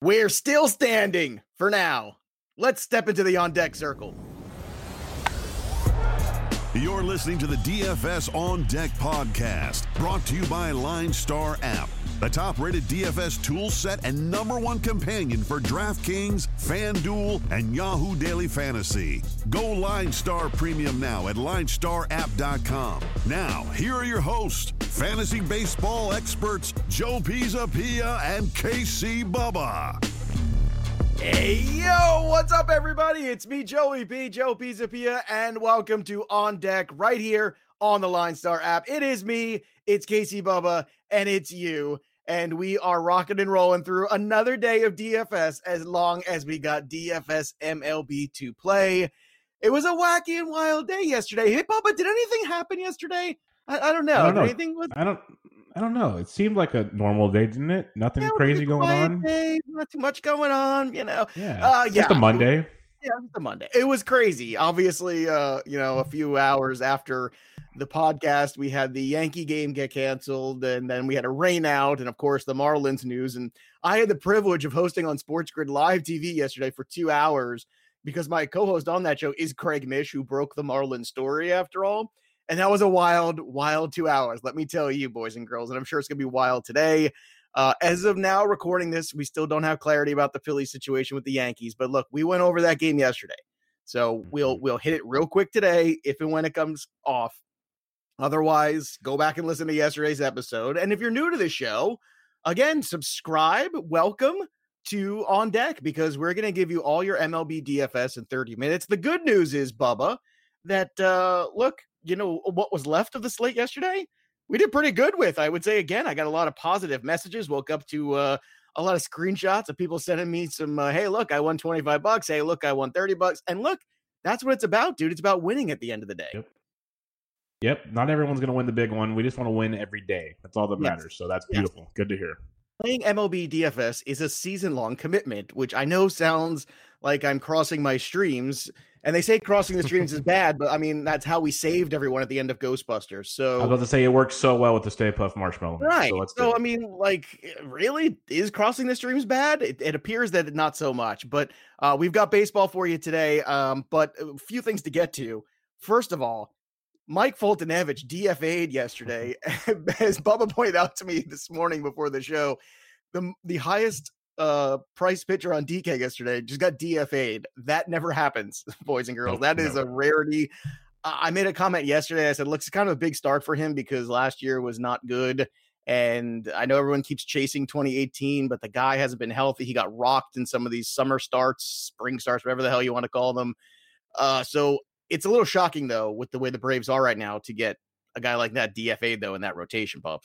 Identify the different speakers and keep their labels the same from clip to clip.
Speaker 1: We're still standing for now. Let's step into the on deck circle.
Speaker 2: You're listening to the DFS On Deck podcast, brought to you by LineStar app, the top rated DFS tool set and number one companion for DraftKings, FanDuel, and Yahoo Daily Fantasy. Go LineStar Premium now at linestarapp.com. Now, here are your hosts, fantasy baseball experts Joe Pisapia and KC Bubba.
Speaker 1: Hey, yo, what's up, everybody? It's me, Joey P, Joe Pisapia, and welcome to On Deck right here on the LineStar app. It is me, it's Casey Bubba, and it's you. And we are rocking and rolling through another day of DFS as long as we got DFS MLB to play. It was a wacky and wild day yesterday. Hey, Bubba, did anything happen yesterday? I, I don't know.
Speaker 3: I don't know.
Speaker 1: Anything was
Speaker 3: I don't. I don't know. It seemed like a normal day, didn't it? Nothing
Speaker 1: Yeah, a
Speaker 3: crazy going on.
Speaker 1: day, not too much going on, you know.
Speaker 3: Yeah.
Speaker 1: Uh,
Speaker 3: Just a Monday.
Speaker 1: Yeah, it was the Monday. It was crazy. Obviously, uh, you know, a few hours after the podcast, we had the Yankee game get canceled, and then we had a rain out, and of course the Marlins news. And I had the privilege of hosting on Sports Grid Live TV yesterday for two hours because my co-host on that show is Craig Mish, who broke the Marlins story after all. And that was a wild, wild two hours. Let me tell you, boys and girls, and I'm sure it's gonna be wild today. Uh, as of now, recording this, we still don't have clarity about the Philly situation with the Yankees. But look, we went over that game yesterday, so we'll we'll hit it real quick today if and when it comes off. Otherwise, go back and listen to yesterday's episode. And if you're new to the show, again, subscribe. Welcome to On Deck because we're going to give you all your MLB DFS in 30 minutes. The good news is, Bubba, that uh, look, you know what was left of the slate yesterday we did pretty good with. I would say again, I got a lot of positive messages. Woke up to uh, a lot of screenshots of people sending me some. Uh, hey, look, I won twenty five bucks. Hey, look, I won thirty bucks. And look, that's what it's about, dude. It's about winning at the end of the day.
Speaker 3: Yep. Yep. Not everyone's going to win the big one. We just want to win every day. That's all that
Speaker 1: Yes.
Speaker 3: matters. So that's
Speaker 1: Yes.
Speaker 3: beautiful. Good to hear.
Speaker 1: Playing MLB DFS is a season long commitment, which I know sounds like I'm crossing my streams. And they say crossing the streams is bad, but I mean that's how we saved everyone at the end of Ghostbusters. So
Speaker 3: I was about to say it works so well with the Stay Puft Marshmallow.
Speaker 1: Right.
Speaker 3: So
Speaker 1: So, I mean, like, really, is crossing the streams bad? It, it appears that not so much, but uh, we've got baseball for you today. Um, but a few things to get to. First of all, Mike Foltynewicz DFA'd yesterday, as Bubba pointed out to me this morning before the show. The the highest uh price pitcher on DK yesterday just got DFA'd. That never happens, boys and girls.
Speaker 3: Nope,
Speaker 1: That is a rarity. I made a comment yesterday. I said, looks kind of a big start for him because last year was not good. And I know everyone keeps chasing 2018, but the guy hasn't been healthy. He got rocked in some of these summer starts, spring starts, whatever the hell you want to call them. Uh, so it's a little shocking, though, with the way the Braves are right now to get a guy like that DFA'd though, in that rotation, pup.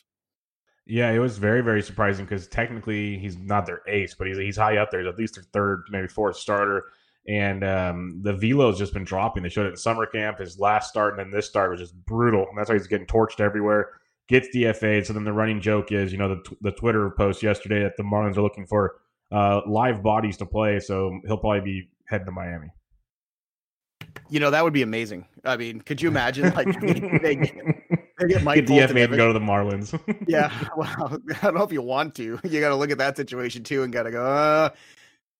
Speaker 3: Yeah, it was very, very surprising because technically he's not their ace, but he's he's high up there. He's at least their third, maybe fourth starter. And um, the velo's just been dropping. They showed it in summer camp. His last start and then this start was just brutal, and that's why he's getting torched everywhere. Gets DFA'd. So then the running joke is, you know, the the Twitter post yesterday that the Marlins are looking for uh, live bodies to play. So he'll probably be heading to Miami.
Speaker 1: You know, that would be amazing. I mean, could you imagine? Like, they, they get Mike
Speaker 3: Get
Speaker 1: Foltynewicz.
Speaker 3: and go to the Marlins.
Speaker 1: yeah, well, I don't know if you want to. You got to look at that situation too, and got to go. Uh,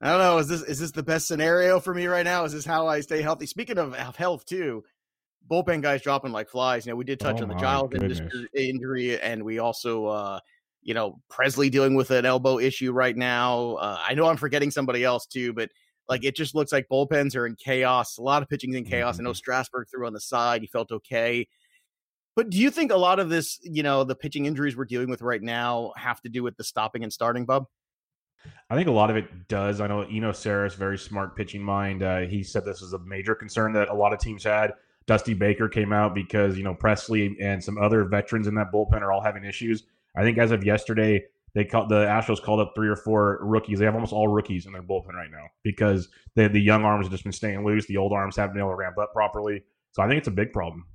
Speaker 1: I don't know. Is this is this the best scenario for me right now? Is this how I stay healthy? Speaking of of health too, bullpen guys dropping like flies. You know, we did touch
Speaker 3: Oh
Speaker 1: on the Giles injury, and we also, uh, you know, Pressly dealing with an elbow issue right now. Uh, I know I'm forgetting somebody else too, but like it just looks like bullpens are in chaos. A lot of pitching's in chaos. I know
Speaker 3: Mhm.
Speaker 1: Strasburg threw on the side. He felt okay. But do you think a lot of this, you know, the pitching injuries we're dealing with right now have to do with the stopping and starting, Bub?
Speaker 3: I think a lot of it does. I know Eno Sarris, very smart pitching mind. Uh, he said this was a major concern that a lot of teams had. Dusty Baker came out because you know Pressly and some other veterans in that bullpen are all having issues. I think as of yesterday, they called the Astros called up three or four rookies. They have almost all rookies in their bullpen right now because the the young arms have just been staying loose. The old arms haven't been able to ramp up properly. So I think it's a big problem.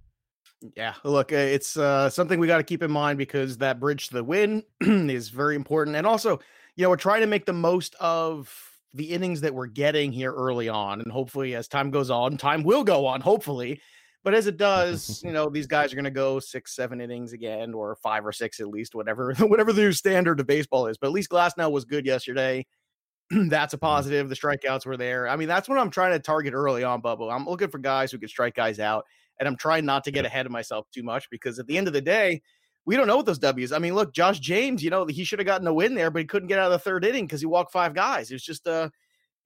Speaker 1: Yeah, look, uh, it's uh, something we got to keep in mind because that bridge to the win is very important. And also, you know, we're trying to make the most of the innings that we're getting here early on. And hopefully, as time goes on, time will go on, hopefully. But as it does, you know, these guys are going to go six, seven innings again, or five or six at least, whatever, whatever the new standard of baseball is. But at least Glasnow was good yesterday. that's a positive. The strikeouts were there. I mean, that's what I'm trying to target early on, Bubba. I'm looking for guys who can strike guys out, and I'm trying not to get ahead of myself too much because at the end of the day, we don't know what those W's. I mean, look, Josh James, you know, he should have gotten a win there, but he couldn't get out of the third inning because he walked five guys. It was just uh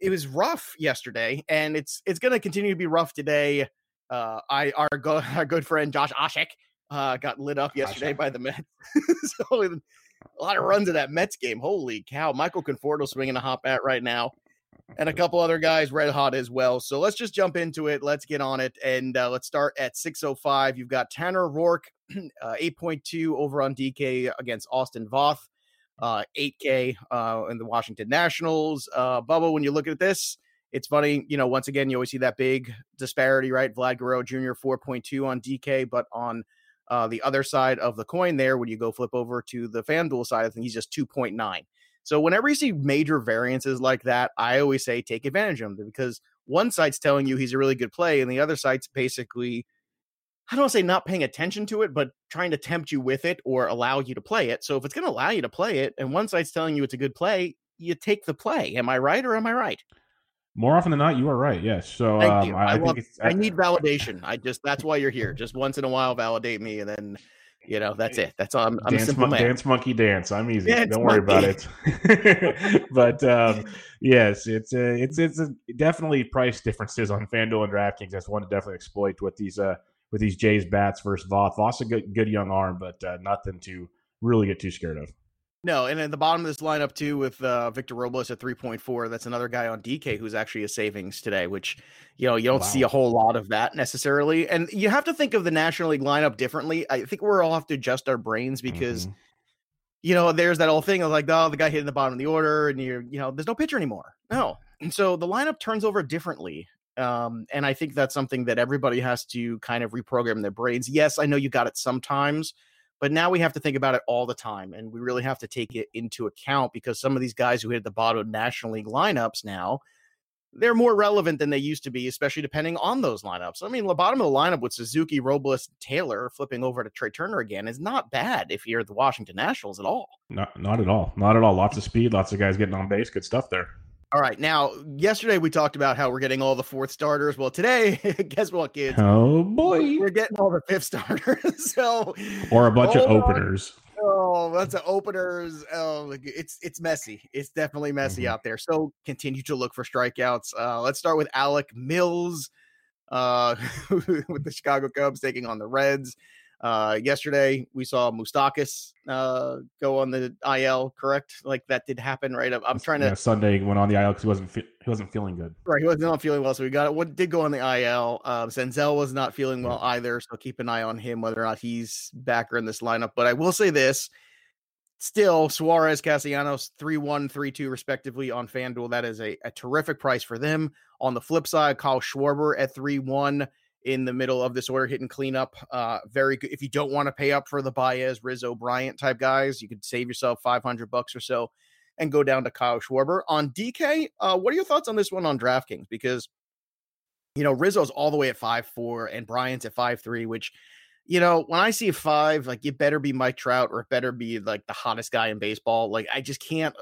Speaker 1: it was rough yesterday, and it's it's gonna continue to be rough today. Uh I our go, our good friend Josh Oshek uh got lit up yesterday by the Mets. so a lot of runs in that Mets game. Holy cow. Michael Conforto swinging a hop at right now and a couple other guys red hot as well. So let's just jump into it. Let's get on it. And uh, let's start at 6.05. You've got Tanner Roark, uh, 8.2 over on DK against Austin Voth, uh, 8K uh, in the Washington Nationals. Uh, Bubba, when you look at this, it's funny, you know, once again, you always see that big disparity, right? Vlad Guerrero Jr., 4.2 on DK, but on uh, the other side of the coin there, when you go flip over to the FanDuel side, I think he's just 2.9. So whenever you see major variances like that, I always say take advantage of them because one side's telling you he's a really good play, and the other side's basically, I don't want to say not paying attention to it, but trying to tempt you with it or allow you to play it. So if it's going to allow you to play it, and one side's telling you it's a good play, you take the play. Am I right or am I right?
Speaker 3: More often than not, you are right. Yes. So um,
Speaker 1: I, I, I, I need validation. I just that's why you're here. Just once in a while, validate me, and then you know, that's it. That's all. I'm, I'm
Speaker 3: dance,
Speaker 1: a simple
Speaker 3: mon- dance monkey dance. I'm easy.
Speaker 1: Dance
Speaker 3: Don't worry about it. but um, yes, it's a, it's it's a, definitely price differences on FanDuel and DraftKings. That's one to definitely exploit with these uh with these Jays bats versus Voth. Voth's a good good young arm, but uh, nothing to really get too scared of.
Speaker 1: No, and at the bottom of this lineup too, with uh, Victor Robles at three point four, that's another guy on DK who's actually a savings today, which you know you don't
Speaker 3: Wow.
Speaker 1: see a whole lot of that necessarily. And you have to think of the National League lineup differently. I think we're all have to adjust our brains because
Speaker 3: Mhm.
Speaker 1: you know there's that whole thing of like, oh, the guy hitting the bottom of the order, and you're you know there's no pitcher anymore. No, and so the lineup turns over differently. Um, and I think that's something that everybody has to kind of reprogram their brains. Yes, I know you got it sometimes, but now we have to think about it all the time, and we really have to take it into account because some of these guys who hit the bottom of National League lineups now, they're more relevant than they used to be, especially depending on those lineups. I mean, the bottom of the lineup with Suzuki, Robles, Taylor flipping over to Trey Turner again is not bad if you're the Washington Nationals at all.
Speaker 3: Not not at all. Not at all. Lots of speed. Lots of guys getting on base. Good stuff there.
Speaker 1: All right, now yesterday we talked about how we're getting all the fourth starters. Well, today, guess what, kids?
Speaker 3: Oh boy.
Speaker 1: We're getting all the fifth starters. so
Speaker 3: Or a bunch of
Speaker 1: on.
Speaker 3: openers.
Speaker 1: Oh, that's a openers. Oh, it's it's messy. It's definitely messy
Speaker 3: Mhm.
Speaker 1: out there. So continue to look for strikeouts. Uh, let's start with Alec Mills, uh, with the Chicago Cubs taking on the Reds. Uh, yesterday we saw Moustakas uh go on the IL. Correct? Like that did happen, right? I'm, I'm trying to.
Speaker 3: Yeah, Sunday went on the IL because he wasn't fe- he wasn't feeling good.
Speaker 1: Right, he was not feeling well, so we got it. What did go on the IL? Um, Senzel was not feeling well either, so keep an eye on him whether or not he's back or in this lineup. But I will say this: still, Suarez, Castellanos, three one, three two, respectively on FanDuel. That is a, a terrific price for them. On the flip side, Kyle Schwarber at three one in the middle of this order, hitting cleanup. Uh, very good. If you don't want to pay up for the Baez, Rizzo, Bryant type guys, you could save yourself five hundred bucks or so and go down to Kyle Schwarber. On DK, uh, what are your thoughts on this one on DraftKings? Because you know Rizzo's all the way at five four and Bryant's at five three, which you know when I see a five, like it better be Mike Trout or it better be like the hottest guy in baseball. Like I just can't.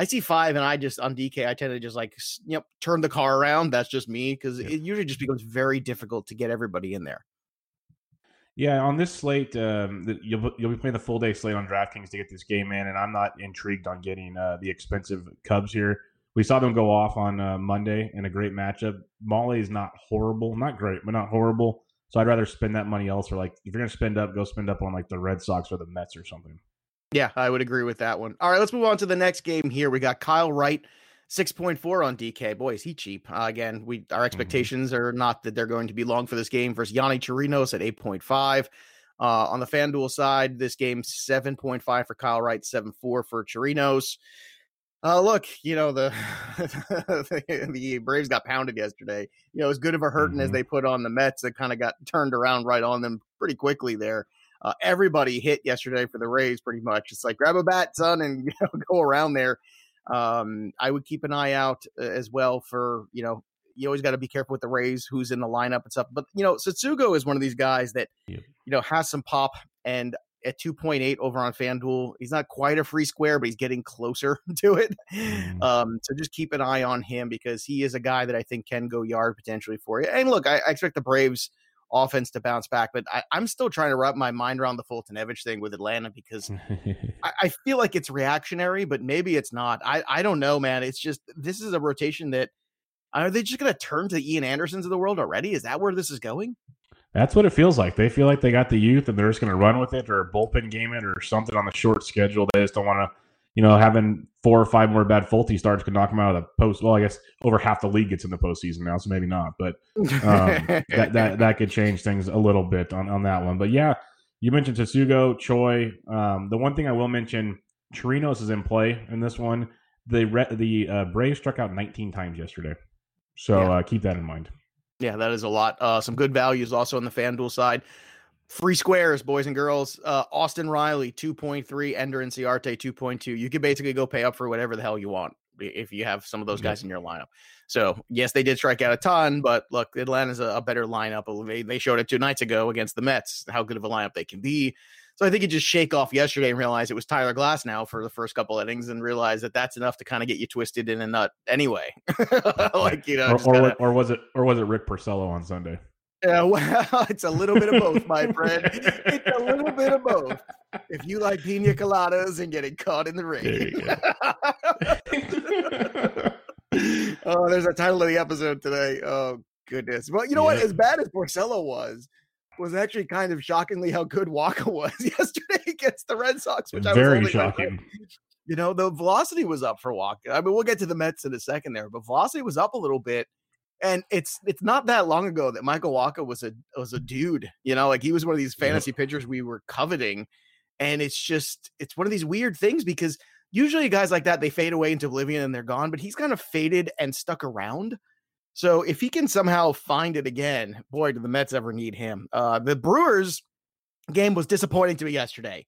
Speaker 1: I see five and I just on DK, I tend to just like s- yep turn the car around. That's just me because
Speaker 3: Yeah.
Speaker 1: it usually just becomes very difficult to get everybody in there.
Speaker 3: Yeah, on this slate, um, the, you'll you'll be playing the full day slate on DraftKings to get this game in, and I'm not intrigued on getting uh, the expensive Cubs here. We saw them go off on uh, Monday in a great matchup. Molly is not horrible, not great, but not horrible. So I'd rather spend that money elsewhere. Like if you're gonna spend up, go spend up on like the Red Sox or the Mets or something.
Speaker 1: Yeah, I would agree with that one. All right, let's move on to the next game here. We got Kyle Wright, 6.4 on DK. Boy, is he cheap. Uh, again, we our expectations are not that they're going to be long for this game versus Yonny Chirinos at 8.5. Uh, on the FanDuel side, this game 7.5 for Kyle Wright, 7.4 for Chirinos. Uh, look, you know, the, the Braves got pounded yesterday. You know, as good of a hurting as
Speaker 3: Mhm.
Speaker 1: they put on the Mets, it kind of got turned around right on them pretty quickly there. Uh, everybody hit yesterday for the Rays pretty much. It's like grab a bat, son, and you know, go around there. Um, I would keep an eye out uh, as well for you know you always got to be careful with the Rays, who's in the lineup and stuff. But you know, Tsutsugo is one of these guys that
Speaker 3: Yep.
Speaker 1: you know has some pop, and at 2.8 over on FanDuel. He's not quite a free square, but he's getting closer to it. Mm. Um, so just keep an eye on him because he is a guy that I think can go yard potentially for you. And look, I, I expect the Braves offense to bounce back, but I, am still trying to wrap my mind around the Foltynewicz thing with Atlanta because I, I, feel like it's reactionary, but maybe it's not. I, I don't know, man. It's just this is a rotation that are they just going to turn to Ian Andersons of the world already? Is that where this is going?
Speaker 3: That's what it feels like. They feel like they got the youth and they're just going to run with it or bullpen game it or something on the short schedule. They just don't want to, you know, having four or five more bad Folty starts could knock them out of the post. Well, I guess over half the league gets in the postseason now, so maybe not. But um, that, that that could change things a little bit on, on that one. But yeah, you mentioned Tsutsugo, Choi. Um, the one thing I will mention, Chirinos is in play in this one. The the uh, Braves struck out 19 times yesterday, so yeah. uh, keep that in mind.
Speaker 1: Yeah, that is a lot. Uh, some good values also on the FanDuel side. Free squares, boys and girls. Uh, Austin Riley, 2.3. Ender Inciarte, 2.2. You could basically go pay up for whatever the hell you want if you have some of those guys in your lineup. So, yes, they did strike out a ton, but look, Atlanta's a, a better lineup. They, they showed it two nights ago against the Mets, how good of a lineup they can be. So I think you just shake off yesterday and realize it was Tyler Glasnow for the first couple innings and realize that that's enough to kind of get you twisted in a nut anyway.
Speaker 3: like you know, or, or, kinda... or, was it or was it Rick Porcello on Sunday?
Speaker 1: Yeah, uh, well, it's a little bit of both, my friend. It's a little bit of both. If you like pina coladas and getting caught in the rain. oh, there's a title of the episode today. Oh goodness. Well, you know yeah. what? As bad as Porcello was, was actually kind of shockingly how good Wacha was yesterday against the Red Sox, which
Speaker 3: very I was shocking.
Speaker 1: You know, the velocity was up for Wacha. I mean, we'll get to the Mets in a second there, but velocity was up a little bit. And it's it's not that long ago that Michael Wacha was a was a dude, you know, like he was one of these fantasy pitchers we were coveting. And it's just it's one of these weird things because usually guys like that they fade away into oblivion and they're gone, but he's kind of faded and stuck around. So if he can somehow find it again, boy, do the Mets ever need him. Uh, the Brewers game was disappointing to me yesterday.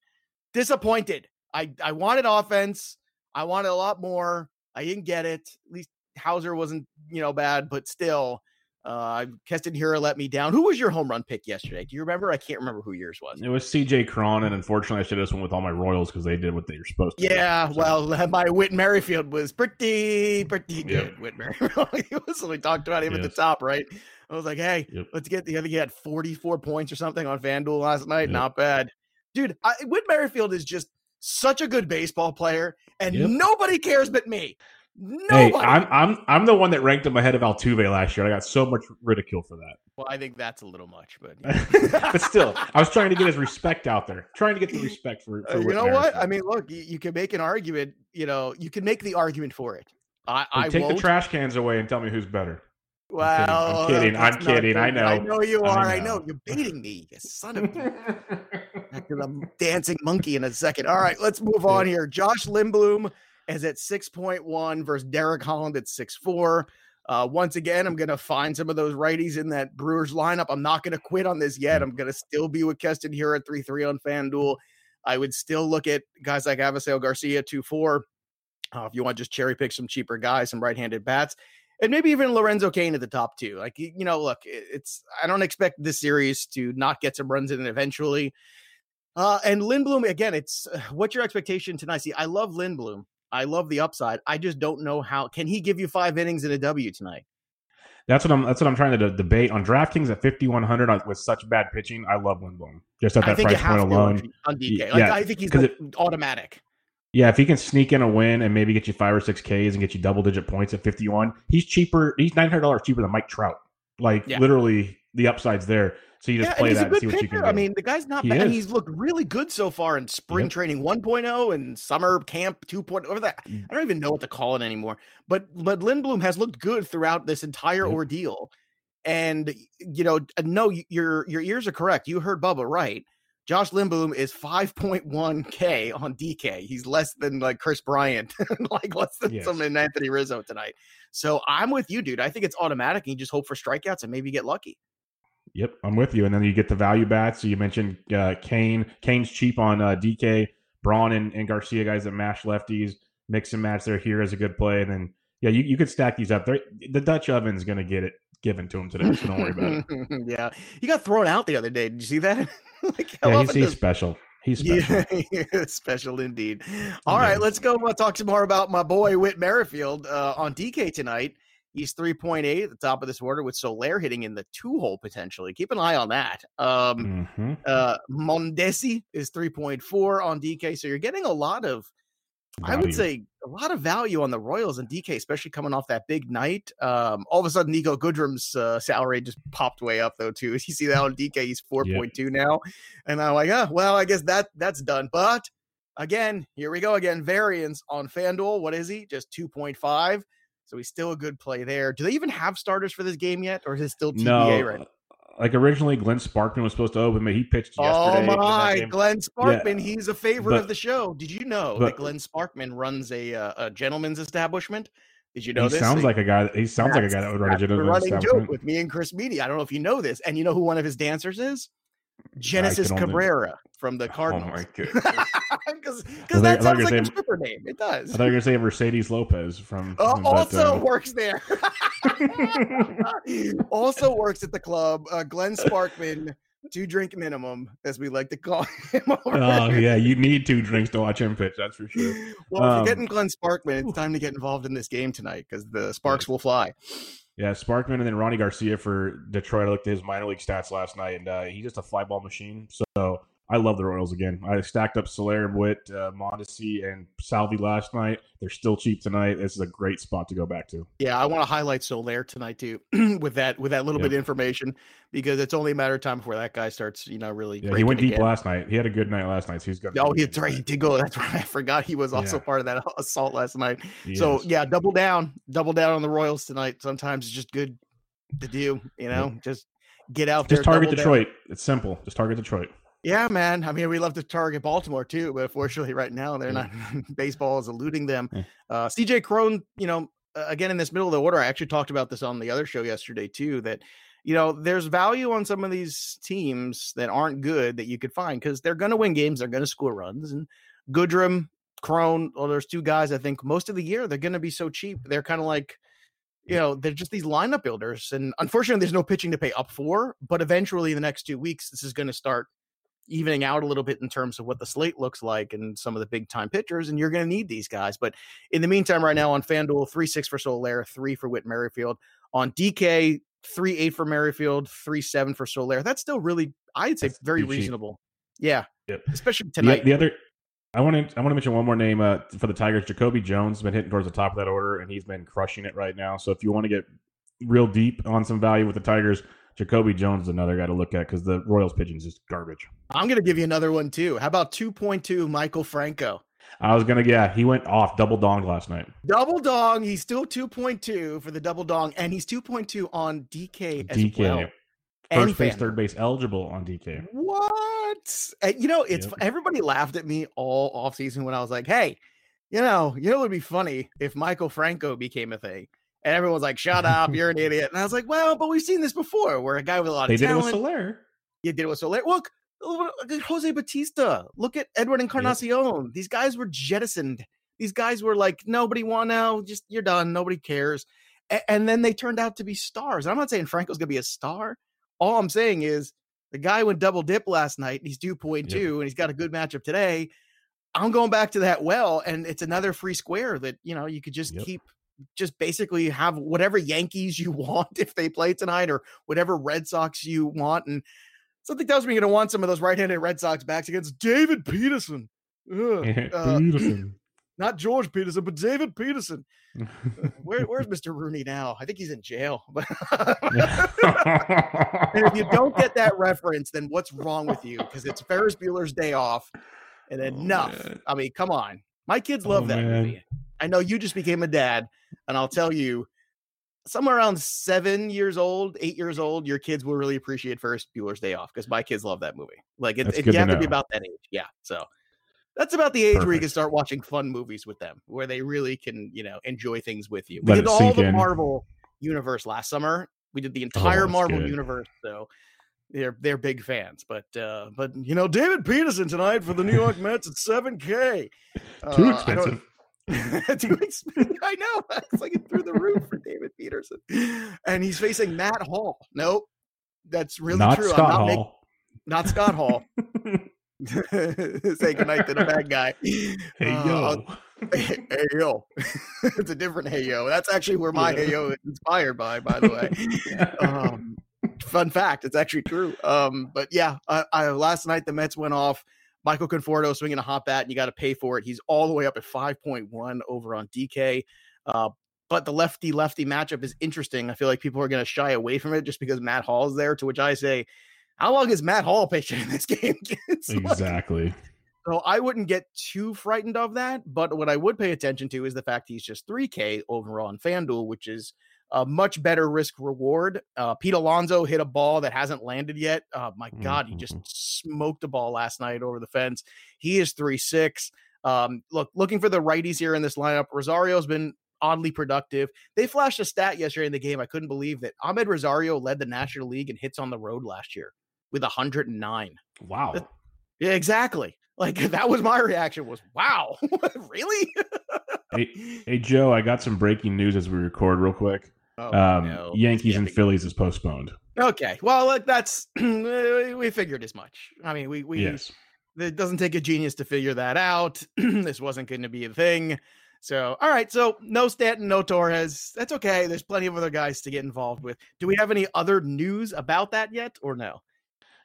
Speaker 1: Disappointed. I, I wanted offense. I wanted a lot more. I didn't get it. At least Houser wasn't, you know, bad, but still, uh, Keston Hiura let me down. Who was your home run pick yesterday? Do you remember? I can't remember who yours was.
Speaker 3: It was CJ Cron, and unfortunately, I should have this one with all my Royals because they did what they were supposed to.
Speaker 1: Yeah, do, so. well, my Whit Merrifield was pretty, pretty good. Yep. Whit Merrifield. was we talked about him yes. at the top, right? I was like, hey, yep. let's get the other. He had 44 points or something on FanDuel last night. Yep. Not bad, dude. I, Whit Merrifield is just such a good baseball player, and nobody cares but me. Nobody.
Speaker 3: Hey, I'm I'm I'm the one that ranked him ahead of Altuve last year. I got so much ridicule for that.
Speaker 1: Well, I think that's a little much, but
Speaker 3: but still, I was trying to get his respect out there. Trying to get the respect for. for
Speaker 1: uh, you know what? I mean, look, you, you, can make an argument. You know, you can make the argument for it. I, I
Speaker 3: take
Speaker 1: won't.
Speaker 3: the trash cans away and tell me who's better.
Speaker 1: Well,
Speaker 3: I'm kidding. I'm kidding. I'm kidding. I know.
Speaker 1: I know you are. I know. I know. You're baiting me, you son of a I'm dancing monkey in a second. All right, let's move on here. Josh Lindblom is at 6.1 versus Derek Holland at 6.4. Uh, once again, I'm going to find some of those righties in that Brewers lineup. I'm not going to quit on this yet. I'm going to still be with Keston here at 3 3 on FanDuel. I would still look at guys like Avisail Garcia 2 4. Uh, if you want to just cherry pick some cheaper guys, some right handed bats, and maybe even Lorenzo Cain at the top two. Like, you know, look, it's, I don't expect this series to not get some runs in eventually. Uh, and Lindblom, again, it's uh, what's your expectation tonight? See, I love Lindblom. I love the upside. I just don't know how. Can he give you five innings in a W tonight?
Speaker 3: That's what I'm. That's what I'm trying to debate on DraftKings at 5100 with such bad pitching. I love Lindblom just at that price point alone.
Speaker 1: On DK, like, yeah, I think he's like it, automatic.
Speaker 3: Yeah, if he can sneak in a win and maybe get you five or six Ks and get you double digit points at 51, he's cheaper. He's nine hundred dollars cheaper than Mike Trout. Like yeah. literally, the upside's there. So you just yeah, play that and see pitcher. what you can do.
Speaker 1: I mean, the guy's not he bad. Is. He's looked really good so far in spring yep. training 1.0 and summer camp 2.0. Over that, mm. I don't even know what to call it anymore. But but Lindblom has looked good throughout this entire yep. ordeal. And you know, uh, no, your your ears are correct. You heard Bubba right. Josh Lindblom is 5.1K on DK. He's less than like Kris Bryant, like less than yes. Anthony Rizzo tonight. So I'm with you, dude. I think it's automatic. And you just hope for strikeouts and maybe get lucky.
Speaker 3: Yep, I'm with you. And then you get the value bats. So you mentioned uh, Cain. Cain's cheap on uh, DK. Braun and, and Garcia guys that mash lefties. Mix and match They're here as a good play. And then yeah, you, you could stack these up. They're, the Dutch oven's going to get it given to him today. So don't worry about
Speaker 1: it. yeah, he got thrown out the other day. Did you see that?
Speaker 3: like, yeah, he's, he's special. He's special.
Speaker 1: Yeah, special indeed. All right, let's go uh, talk some more about my boy Whit Merrifield uh, on DK tonight. He's 3.8 at the top of this order with Soler hitting in the two hole potentially. Keep an eye on that. Um,
Speaker 3: Mhm.
Speaker 1: uh, Mondesi is 3.4 on DK. So you're getting a lot of, I would say, a lot of value on the Royals and DK, especially coming off that big night. Um, all of a sudden, Niko Goodrum's uh, salary just popped way up, though, too. You see that on DK, he's 4.2 now. And I'm like, oh, well, I guess that that's done. But again, here we go again. Variance on FanDuel. What is he? Just 2.5. So he's still a good play there. Do they even have starters for this game yet, or is it still TBA
Speaker 3: no,
Speaker 1: right now?
Speaker 3: like originally, Glenn Sparkman was supposed to open, but he pitched yesterday.
Speaker 1: Oh my. Glenn Sparkman, he's a favorite of the show. Did you know that Glenn Sparkman runs a uh, a gentleman's establishment? Did you know
Speaker 3: he
Speaker 1: this?
Speaker 3: sounds like a guy. He sounds like a guy that would run a gentleman's
Speaker 1: running joke
Speaker 3: establishment.
Speaker 1: with me and Chris Media. I don't know if you know this, and you know who one of his dancers is? Genesis
Speaker 3: only-
Speaker 1: Cabrera from the
Speaker 3: Oh
Speaker 1: Cardinals.
Speaker 3: my!
Speaker 1: Because
Speaker 3: I
Speaker 1: that sounds like a stripper name. It does.
Speaker 3: I thought you were gonna say Mercedes Lopez from.
Speaker 1: Uh,
Speaker 3: but,
Speaker 1: also
Speaker 3: uh,
Speaker 1: works there. also works at the club. Uh, Glenn Sparkman, two drink minimum, as we like to call him.
Speaker 3: oh yeah, you need two drinks to watch him pitch. That's for sure.
Speaker 1: Well, if
Speaker 3: Um,
Speaker 1: you're getting Glenn Sparkman, it's time to get involved in this game tonight because the sparks will fly.
Speaker 3: Yeah, Sparkman and then Rony Garcia for Detroit. I looked at his minor league stats last night, and uh, he's just a fly ball machine. So I love the Royals again. I stacked up Soler, Whit, uh, Mondesi, and Salvi last night. They're still cheap tonight. This is a great spot to go back to.
Speaker 1: Yeah, I want to highlight Soler tonight too, with that with that little
Speaker 3: Yep.
Speaker 1: bit of information because it's only a matter of time before that guy starts, you know, really.
Speaker 3: Yeah, he went deep
Speaker 1: again.
Speaker 3: last night. He had a good night last night, so he's got.
Speaker 1: Oh, he's right. He did go. That's right. I forgot he was also
Speaker 3: Yeah.
Speaker 1: part of that assault last night. So yeah, double down, double down on the Royals tonight. Sometimes it's just good to do, you know, just get out
Speaker 3: just
Speaker 1: there.
Speaker 3: target
Speaker 1: double down.
Speaker 3: Detroit. It's simple. Just target Detroit.
Speaker 1: Yeah, man. I mean, we love to target Baltimore too, but unfortunately, right now they're not. baseball is eluding them.
Speaker 3: Yeah.
Speaker 1: Uh, CJ Cron, you know, again in this middle of the order. I actually talked about this on the other show yesterday too. That you know, there's value on some of these teams that aren't good that you could find because they're going to win games. They're going to score runs. And Goodrum, Cron, well, there's two guys. I think most of the year they're going to be so cheap. They're kind of like. You know, they're just these lineup builders. And unfortunately, there's no pitching to pay up for. But eventually, in the next two weeks, this is going to start evening out a little bit in terms of what the slate looks like and some of the big time pitchers, and you're going to need these guys. But in the meantime, right now on FanDuel, three six for Soler, three for Whit Merrifield. On DK, three eight for Merrifield, three seven for Soler. That's still really, I'd say,
Speaker 3: That's
Speaker 1: very
Speaker 3: too cheap.
Speaker 1: reasonable. Yeah,
Speaker 3: Yep.
Speaker 1: especially
Speaker 3: The,
Speaker 1: tonight.
Speaker 3: the other, I want to I want to mention one more name uh, for the Tigers. Jacoby Jones has been hitting towards the top of that order, and he's been crushing it right now. So if you want to get real deep on some value with the Tigers, Jacoby Jones is another guy to look at because the Royals pitching is just garbage.
Speaker 1: I'm going to give you another one too. How about 2.2 Maikel Franco?
Speaker 3: I was gonna, yeah, he went off double dong last night.
Speaker 1: Double dong. He's still 2.2 for the double dong, and he's 2.2 on DK as
Speaker 3: DK,
Speaker 1: well.
Speaker 3: First base, third base eligible on DK.
Speaker 1: What? And, you know, it's
Speaker 3: Yep.
Speaker 1: everybody laughed at me all off season when I was like, "Hey, you know, you know, it would be funny if Maikel Franco became a thing." And everyone's like, "Shut up, you're an idiot." And I was like, "Well, but we've seen this before, where a guy with a lot
Speaker 3: They
Speaker 1: of
Speaker 3: did it with Soler.
Speaker 1: you did it with Soler. Look, look Jose Bautista. Look at Edward Encarnacion. These guys were jettisoned. These guys were like, nobody want now. Just you're done. Nobody cares. A- and then they turned out to be stars. And I'm not saying Franco's gonna be a star. All I'm saying is the guy went double dip last night. And he's 2.2, and he's got a good matchup today. I'm going back to that well, and it's another free square that you know you could just
Speaker 3: Yep.
Speaker 1: keep just basically have whatever Yankees you want if they play tonight, or whatever Red Sox you want, and something tells me you're going to want some of those right-handed Red Sox backs against David Peterson. Ugh, uh,
Speaker 3: Peterson.
Speaker 1: not George Peterson, but David Peterson. Where, where's Mr. Rooney now? I think he's in jail. And if you don't get that reference, then what's wrong with you? Because it's Ferris Bueller's Day Off, and
Speaker 3: Oh,
Speaker 1: enough.
Speaker 3: man.
Speaker 1: I mean, come on. My kids love
Speaker 3: Oh,
Speaker 1: that
Speaker 3: man.
Speaker 1: movie. I know you just became a dad, and I'll tell you, somewhere around seven years old, eight years old, your kids will really appreciate Ferris Bueller's Day Off because my kids love that movie. Like it, it- you
Speaker 3: to
Speaker 1: have to be about that age. Yeah. So that's about the age where you can start watching fun movies with them, where they really can, you know, enjoy things with you. We
Speaker 3: Let
Speaker 1: did all the
Speaker 3: in.
Speaker 1: Marvel universe last summer. We did the entire
Speaker 3: that's
Speaker 1: Marvel
Speaker 3: good.
Speaker 1: universe, so they're they're big fans. But uh but you know, David Peterson tonight for the New York Mets at 7K.
Speaker 3: Too
Speaker 1: Uh,
Speaker 3: expensive.
Speaker 1: Expensive. I know. It's like it through the roof for David Peterson. And he's facing Matt Hall. Nope. That's really
Speaker 3: not
Speaker 1: true.
Speaker 3: Scott
Speaker 1: I'm not,
Speaker 3: Hall.
Speaker 1: not Scott Hall. Say goodnight to the bad guy.
Speaker 3: Hey
Speaker 1: Uh,
Speaker 3: yo.
Speaker 1: hey, hey, yo. it's a different hey yo. That's actually where my
Speaker 3: Yeah.
Speaker 1: hey yo is inspired by, by the way. um, fun fact, it's actually true. Um, but yeah, I, I, last night the Mets went off. Michael Conforto swinging a hot bat, and you got to pay for it. He's all the way up at 5.1 over on DK. Uh, but the lefty lefty matchup is interesting. I feel like people are going to shy away from it just because Matt Hall is there. To which I say, how long is Matt Hall pitching in this game? Like-
Speaker 3: exactly.
Speaker 1: so I wouldn't get too frightened of that. But what I would pay attention to is the fact he's just 3K overall on FanDuel, which is a much better risk reward. Uh, Pete Alonso hit a ball that hasn't landed yet. Uh, my God, he just
Speaker 3: Mhm.
Speaker 1: smoked a ball last night over the fence. He is 3 6. Um, look, looking for the righties here in this lineup. Rosario's been oddly productive. They flashed a stat yesterday in the game. I couldn't believe that Amed Rosario led the National League in hits on the road last year with 109.
Speaker 3: Wow.
Speaker 1: That- Yeah, exactly. Like that was my reaction was wow, really?
Speaker 3: Hey, hey Joe, I got some breaking news as we record real quick.
Speaker 1: Oh,
Speaker 3: Um,
Speaker 1: no.
Speaker 3: Yankees and Phillies is postponed.
Speaker 1: Okay, well like, that's we figured as much. I mean, we we
Speaker 3: yes.
Speaker 1: it doesn't take a genius to figure that out. this wasn't going to be a thing. So, all right. So, no Stanton, no Torres. That's okay. There's plenty of other guys to get involved with. Do we have any other news about that yet, or no?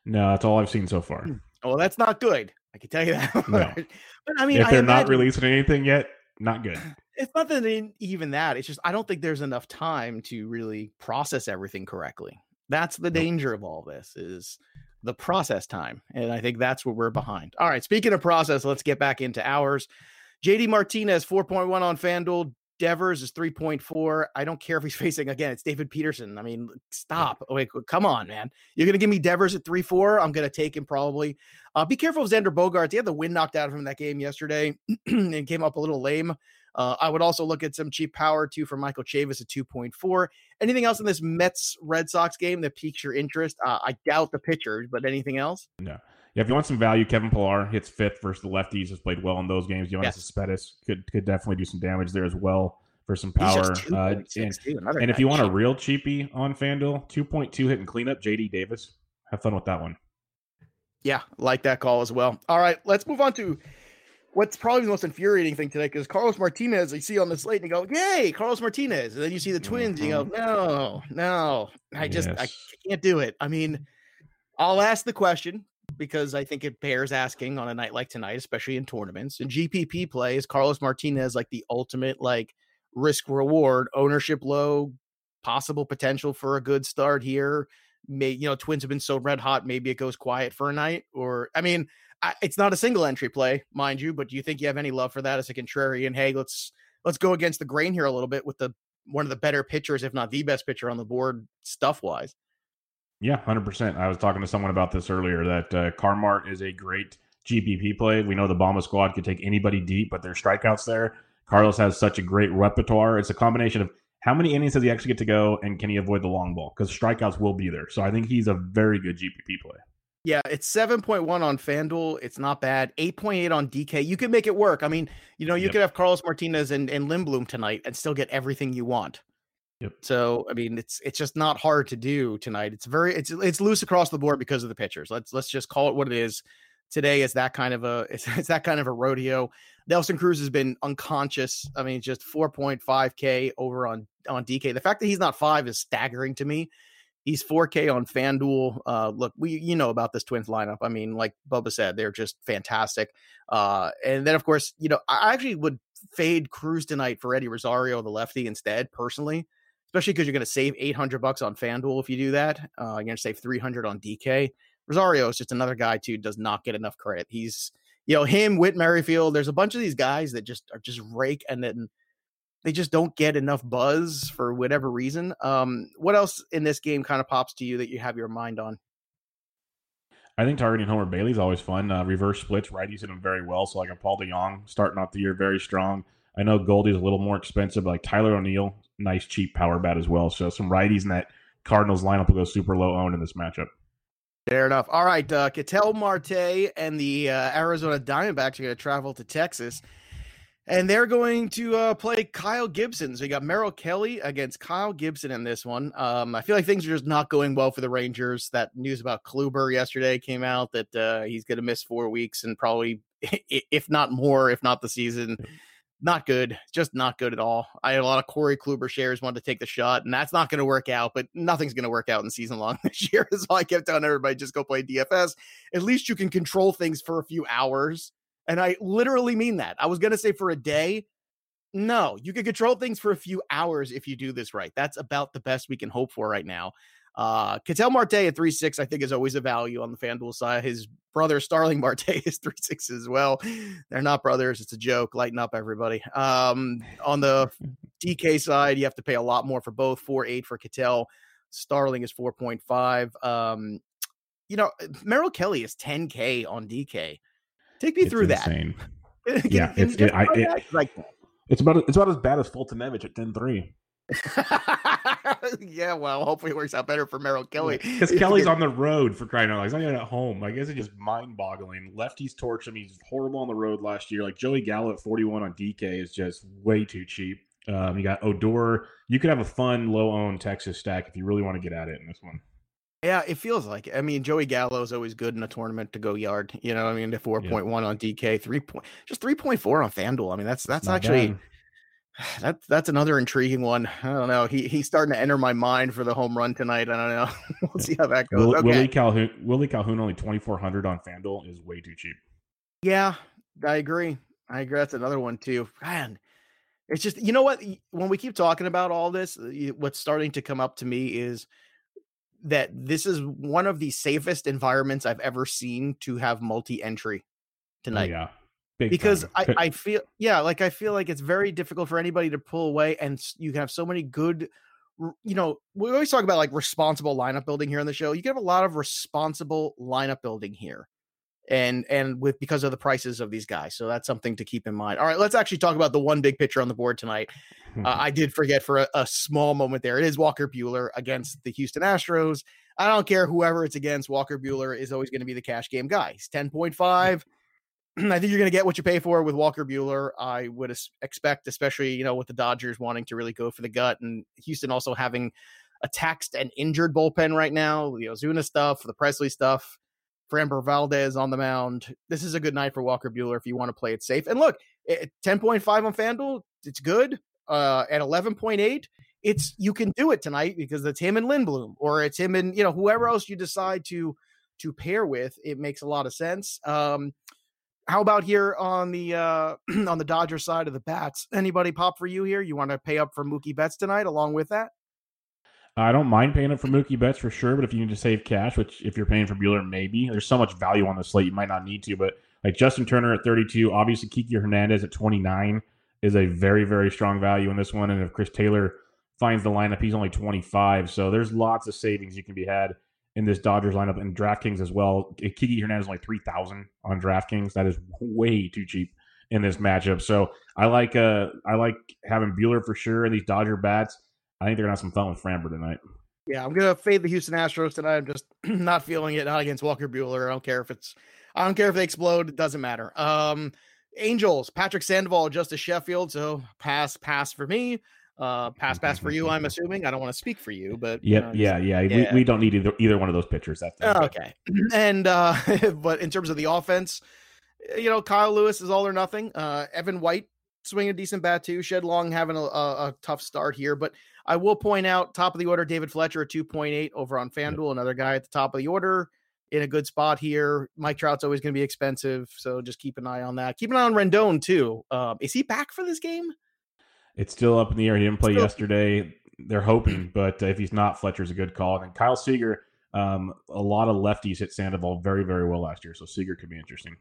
Speaker 3: No, that's all I've seen so far.
Speaker 1: Oh, well, that's not good. I can tell you that.
Speaker 3: No.
Speaker 1: but I mean,
Speaker 3: if they're not
Speaker 1: imagine-
Speaker 3: releasing anything yet, not good.
Speaker 1: it's not that even that. It's just I don't think there's enough time to really process everything correctly. That's the danger of all this is the process time, and I think that's where we're behind. All right, speaking of process, let's get back into ours. JD Martinez 4.1 on FanDuel. Devers is 3.4. I don't care if he's facing again. It's David Peterson. I mean, stop. Wait, come on, man. You're gonna give me Devers at 3-4. I'm gonna take him probably. Uh, be careful of Xander Bogaerts. He had the wind knocked out of him in that game yesterday and came up a little lame. Uh, I would also look at some cheap power too for Michael Chavis at 2.4. Anything else in this Mets Red Sox game that piques your interest? Uh, I doubt the pitchers, but anything else?
Speaker 3: No. Yeah, if you want some value, Kevin Pillar hits fifth versus the lefties. Has played well in those games. Jonas
Speaker 1: Yes.
Speaker 3: Cespedes could could definitely do some damage there as well for some power. Uh, and, and if you want a real cheapie on FanDuel, two point two hitting cleanup, JD Davis. Have fun with that one.
Speaker 1: Yeah, like that call as well. All right, let's move on to what's probably the most infuriating thing today because Carlos Martinez, you see on the slate and you go, Yay, Carlos Martinez. And then you see the twins, and you go, mm-hmm. No, no, I just I can't do it. I mean, I'll ask the question because I think it bears asking on a night like tonight, especially in tournaments. And GPP play, is Carlos Martinez like the ultimate like risk reward, ownership low, possible potential for a good start here? May you know, twins have been so red hot, maybe it goes quiet for a night. Or I mean, I, it's not a single entry play, mind you, but do you think you have any love for that as a contrarian? Hey, let's let's go against the grain here a little bit with the one of the better pitchers, if not the best pitcher on the board, stuff wise.
Speaker 3: Yeah, hundred percent. I was talking to someone about this earlier. That uh, Carmart is a great GPP play. We know the Bomba squad could take anybody deep, but there's strikeouts there. Carlos has such a great repertoire. It's a combination of how many innings does he actually get to go, and can he avoid the long ball? Because strikeouts will be there. So I think he's a very good GPP play.
Speaker 1: Yeah, it's 7.1 on FanDuel. It's not bad. 8.8 on DK. You can make it work. I mean, you know, you
Speaker 3: Yep.
Speaker 1: could have Carlos Martinez and, and Lindblom tonight and still get everything you want.
Speaker 3: Yep.
Speaker 1: So I mean, it's it's just not hard to do tonight. It's very it's it's loose across the board because of the pitchers. Let's let's just call it what it is. Today is that kind of a it's, it's that kind of a rodeo. Nelson Cruz has been unconscious. I mean, just 4.5k over on on DK. The fact that he's not five is staggering to me. He's 4K on FanDuel. Uh, look, we you know about this Twins lineup. I mean, like Bubba said, they're just fantastic. Uh, and then of course, you know, I actually would fade Cruz tonight for Eddie Rosario, the lefty, instead, personally, especially because you're going to save 800 bucks on FanDuel if you do that. Uh, you're going to save 300 on DK. Rosario is just another guy too does not get enough credit. He's you know him, Whit Merrifield. There's a bunch of these guys that just are just rake and then they just don't get enough buzz for whatever reason. Um, what else in this game kind of pops to you that you have your mind on?
Speaker 3: I think targeting Homer Bailey's always fun. Uh, reverse splits, righties hit him very well. So like a Paul DeJong starting off the year very strong. I know Goldie's a little more expensive, but like Tyler O'Neill, nice cheap power bat as well. So some righties in that Cardinals lineup will go super low owned in this matchup.
Speaker 1: Fair enough. All right, uh, Ketel Marte and the uh, Arizona Diamondbacks are going to travel to Texas. And they're going to uh, play Kyle Gibson. So you got Merrill Kelly against Kyle Gibson in this one. Um, I feel like things are just not going well for the Rangers. That news about Kluber yesterday came out that uh, he's going to miss four weeks and probably, if not more, if not the season. Not good, just not good at all. I had a lot of Corey Kluber shares wanted to take the shot, and that's not going to work out. But nothing's going to work out in season long this year. Is So I kept telling everybody just go play DFS. At least you can control things for a few hours and I literally mean that. I was going to say for a day. No, you can control things for a few hours if you do this right. That's about the best we can hope for right now. Uh, Ketel Marte at 3 6, I think, is always a value on the FanDuel side. His brother, Starling Marte, is 3 6 as well. They're not brothers. It's a joke. Lighten up, everybody. Um, on the DK side, you have to pay a lot more for both 4 8 for Ketel. Starling is 4.5. Um, you know, Merrill Kelly is 10K on DK. Take me
Speaker 3: It's
Speaker 1: through
Speaker 3: insane.
Speaker 1: that. Can-
Speaker 3: Yeah,
Speaker 1: can
Speaker 3: it's- it- I- it-
Speaker 1: that? I.
Speaker 3: It's about it's about as bad as Fulton Foltynewicz at 10-3.
Speaker 1: yeah, well, hopefully it works out better for Merrill Kelly.
Speaker 3: Because Kelly's on the road for crying out loud. He's not even at home. I guess it's just mind boggling. Lefties torch him. He's horrible on the road last year. Like Joey Gallo at 41 on DK is just way too cheap. Um, you got Odor. You could have a fun low owned Texas stack if you really want to get at it in this one.
Speaker 1: Yeah, it feels like. it. I mean, Joey Gallo is always good in a tournament to go yard. You know, what I mean, the four point one on DK, three point, just three point four on FanDuel. I mean, that's that's actually
Speaker 3: bad.
Speaker 1: that that's another intriguing one. I don't know. He he's starting to enter my mind for the home run tonight. I don't know. we'll see how that goes.
Speaker 3: Will,
Speaker 1: okay.
Speaker 3: Willie Calhoun. Willie Calhoun only 2400 on FanDuel is way too cheap.
Speaker 1: Yeah, I agree. I agree. That's another one too. Man, it's just you know what? When we keep talking about all this, what's starting to come up to me is that this is one of the safest environments I've ever seen to have multi-entry
Speaker 3: Oh,
Speaker 1: tonight.
Speaker 3: yeah. Big
Speaker 1: because. I, I feel yeah like i feel like it's very difficult for anybody to pull away and you can have so many good you know we always talk about like responsible lineup building here on the show you can have a lot of responsible lineup building here and and with because of the prices of these guys so that's something to keep in mind all right let's actually talk about the one big picture on the board tonight uh, I did forget for a, a small moment there. It is Walker Buehler against the Houston Astros. I don't care whoever it's against. Walker Buehler is always going to be the cash game guy. He's 10.5. I think you're going to get what you pay for with Walker Buehler. I would expect, especially, you know, with the Dodgers wanting to really go for the gut and Houston also having a taxed and injured bullpen right now. The Osuna stuff, the Pressly stuff, Framber Valdez on the mound. This is a good night for Walker Buehler if you want to play it safe. And look, 10.5 on FanDuel, it's good uh, at 11.8, it's you can do it tonight because it's him and Lindblom, or it's him and you know whoever else you decide to to pair with. It makes a lot of sense. Um, how about here on the uh, on the Dodger side of the bats? Anybody pop for you here? You want to pay up for Mookie Betts tonight along with that?
Speaker 3: I don't mind paying up for Mookie Betts for sure, but if you need to save cash, which if you're paying for Buehler, maybe there's so much value on the slate, you might not need to. But like Justin Turner at 32, obviously Kiki Hernandez at 29 is a very, very strong value in this one. And if Chris Taylor finds the lineup, he's only 25. So there's lots of savings you can be had in this Dodgers lineup and DraftKings as well. Kiki Hernandez is only 3,000 on DraftKings. That is way too cheap in this matchup. So I like uh I like having Buehler for sure and these Dodger bats. I think they're gonna have some fun with Framber tonight.
Speaker 1: Yeah, I'm gonna fade the Houston Astros tonight. I'm just not feeling it. Not against Walker Buehler. I don't care if it's. I don't care if they explode. It doesn't matter. Um, Angels, Patrick Sandoval, just Justus Sheffield. So pass, pass for me. Uh, pass, pass for you. I'm assuming. I don't want to speak for you, but you
Speaker 3: Yeah,
Speaker 1: know,
Speaker 3: yeah, yeah,
Speaker 1: yeah.
Speaker 3: We, we don't need either, either one of those pitchers. That's,
Speaker 1: Oh, okay. And uh but in terms of the offense, you know, Kyle Lewis is all or nothing. Uh Evan White swinging a decent bat too. Shed Long having a, a, a tough start here, but I will point out top of the order David Fletcher at 2.8 over on FanDuel, another guy at the top of the order in a good spot here. Mike Trout's always going to be expensive, so just keep an eye on that. Keep an eye on Rendon too. Um, is he back for this game?
Speaker 3: It's still up in the air. He didn't play
Speaker 1: Still-
Speaker 3: yesterday. They're hoping, but if he's not, Fletcher's a good call. And then Kyle Seager, um, a lot of lefties hit Sandoval very, very well last year, so Seager could be interesting.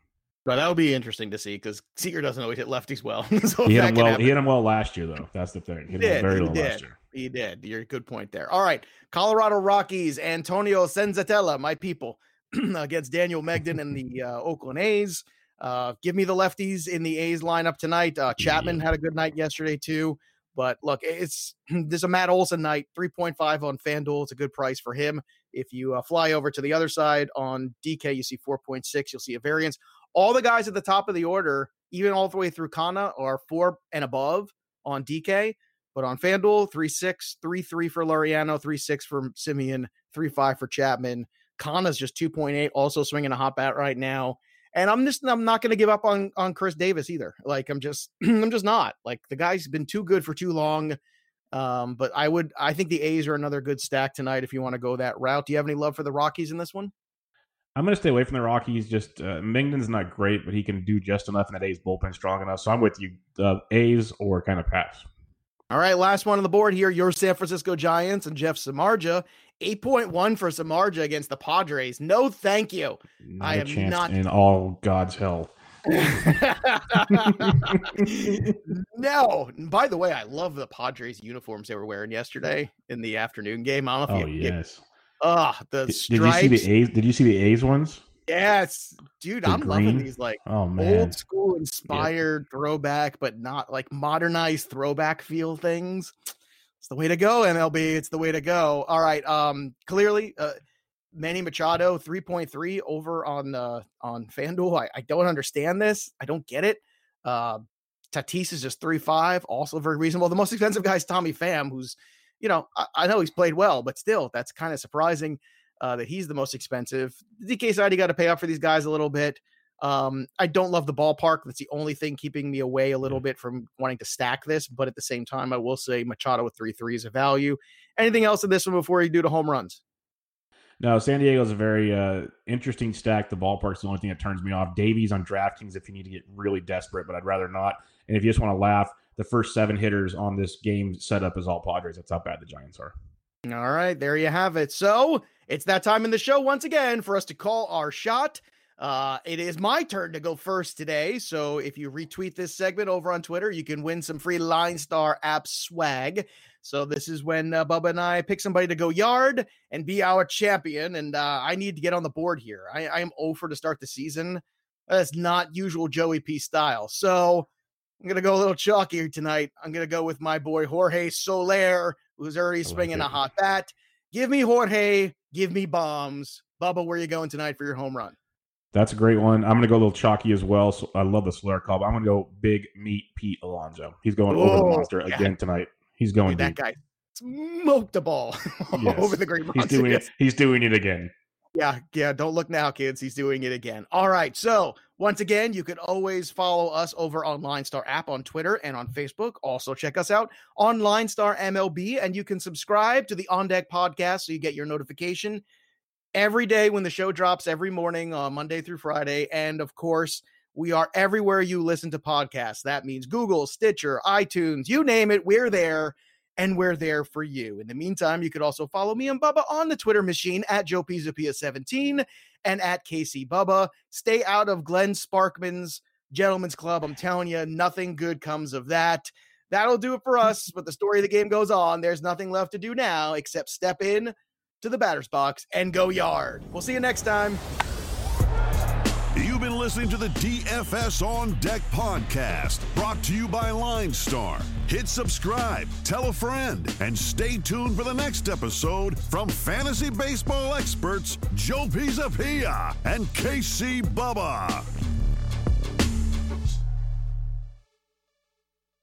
Speaker 1: But that would be interesting to see because Seager doesn't always hit lefties well. so
Speaker 3: He hit him well.
Speaker 1: happen-
Speaker 3: He hit him well last year, though. That's the thing. He hit him
Speaker 1: did,
Speaker 3: very
Speaker 1: he
Speaker 3: well
Speaker 1: did.
Speaker 3: last year.
Speaker 1: He did. You're a good point there. All right. Colorado Rockies, Antonio Senzatela, my people, against Daniel Mengden and the uh, Oakland A's. Uh, give me the lefties in the A's lineup tonight. Uh, Chapman had a good night yesterday, too. But look, it's there's a Matt Olson night, 3.5 on FanDuel. It's a good price for him. If you uh, fly over to the other side on DK, you see 4.6. You'll see a variance. All the guys at the top of the order even all the way through Canha, are four and above on DK. But on FanDuel, 3 6, 3 3 for Laureano, 3 6 for Semien, 3 5 for Chapman. Canha's just 2.8, also swinging a hot bat right now. And I'm just I'm not going to give up on on Khris Davis either. Like I'm just I'm just not. Like the guy's been too good for too long. Um, but I would I think the A's are another good stack tonight if you want to go that route. Do you have any love for the Rockies in this one?
Speaker 3: I'm going to stay away from the Rockies. Just uh, Mengden's not great, but he can do just enough, and that A's bullpen strong enough. So I'm with you, uh, A's or kind of pass.
Speaker 1: All right, last one on the board here. Your San Francisco Giants and Jeff Samardzija. 8.1 for Samardzija against the Padres. No, thank you.
Speaker 3: Not I am not in all God's hell.
Speaker 1: no. By the way, I love the Padres uniforms they were wearing yesterday in the afternoon game. I don't know if
Speaker 3: oh, you yes.
Speaker 1: Ah, the
Speaker 3: did,
Speaker 1: stripes.
Speaker 3: Did you see the A's? Did you see the A's ones?
Speaker 1: Yes, dude, the I'm green? loving these like
Speaker 3: oh, man.
Speaker 1: old school inspired yeah. throwback, but not like modernized throwback feel things. It's the way to go, MLB. It's the way to go. All right. Um, clearly, uh, Manny Machado 3.3 over on uh on FanDuel. I, I don't understand this. I don't get it. Uh Tatis is just 3-5, also very reasonable. The most expensive guy is Tommy Pham, who's, you know, I, I know he's played well, but still, that's kind of surprising uh, that he's the most expensive. The DK side, you got to pay up for these guys a little bit. Um, I don't love the ballpark. That's the only thing keeping me away a little bit from wanting to stack this. But at the same time, I will say Machado with three threes of value. Anything else in this one before you do the home runs?
Speaker 3: No, San Diego is a very uh, interesting stack. The ballpark's the only thing that turns me off. Davies on DraftKings if you need to get really desperate, but I'd rather not. And if you just want to laugh, the first seven hitters on this game setup is all Padres. That's how bad the Giants are.
Speaker 1: All right, there you have it. So it's that time in the show once again for us to call our shot. Uh, it is my turn to go first today. So if you retweet this segment over on Twitter, you can win some free LineStar app swag. So this is when uh, Bubba and I pick somebody to go yard and be our champion. And uh, I need to get on the board here. I, I am over to start the season. That's not usual Joey P style. So I'm gonna go a little chalkier tonight. I'm gonna go with my boy Jorge Soler, who's already swinging a hot bat. Give me Jorge. Give me bombs. Bubba, where you going tonight for your home run?
Speaker 3: That's a great one. I'm going to go a little chalky as well. So I love the Soler call, but I'm going to go big meat Pete Alonso. He's going over the monster yeah. again tonight. He's going
Speaker 1: that guy smoked the ball yes. over the green.
Speaker 3: He's doing it. He's doing it again.
Speaker 1: Yeah, yeah. Don't look now, kids. He's doing it again. All right. So once again, you can always follow us over on LineStar app on Twitter and on Facebook. Also, check us out on LineStar MLB, and you can subscribe to the On Deck podcast so you get your notification every day when the show drops every morning on Monday through Friday. And of course, we are everywhere you listen to podcasts. That means Google, Stitcher, iTunes, you name it, we're there and we're there for you. In the meantime, you could also follow me and Bubba on the Twitter machine at Joe Pisapia17 and at KC Bubba. Stay out of Glenn Sparkman's Gentlemen's Club. I'm telling you, nothing good comes of that. That'll do it for us. But the story of the game goes on. There's nothing left to do now except step in to the batter's box and go yard. We'll see you next time.
Speaker 2: Listening to the DFS On Deck podcast, brought to you by LineStar. Hit subscribe, tell a friend, and stay tuned for the next episode from fantasy baseball experts Joe Pisapia and KC Bubba.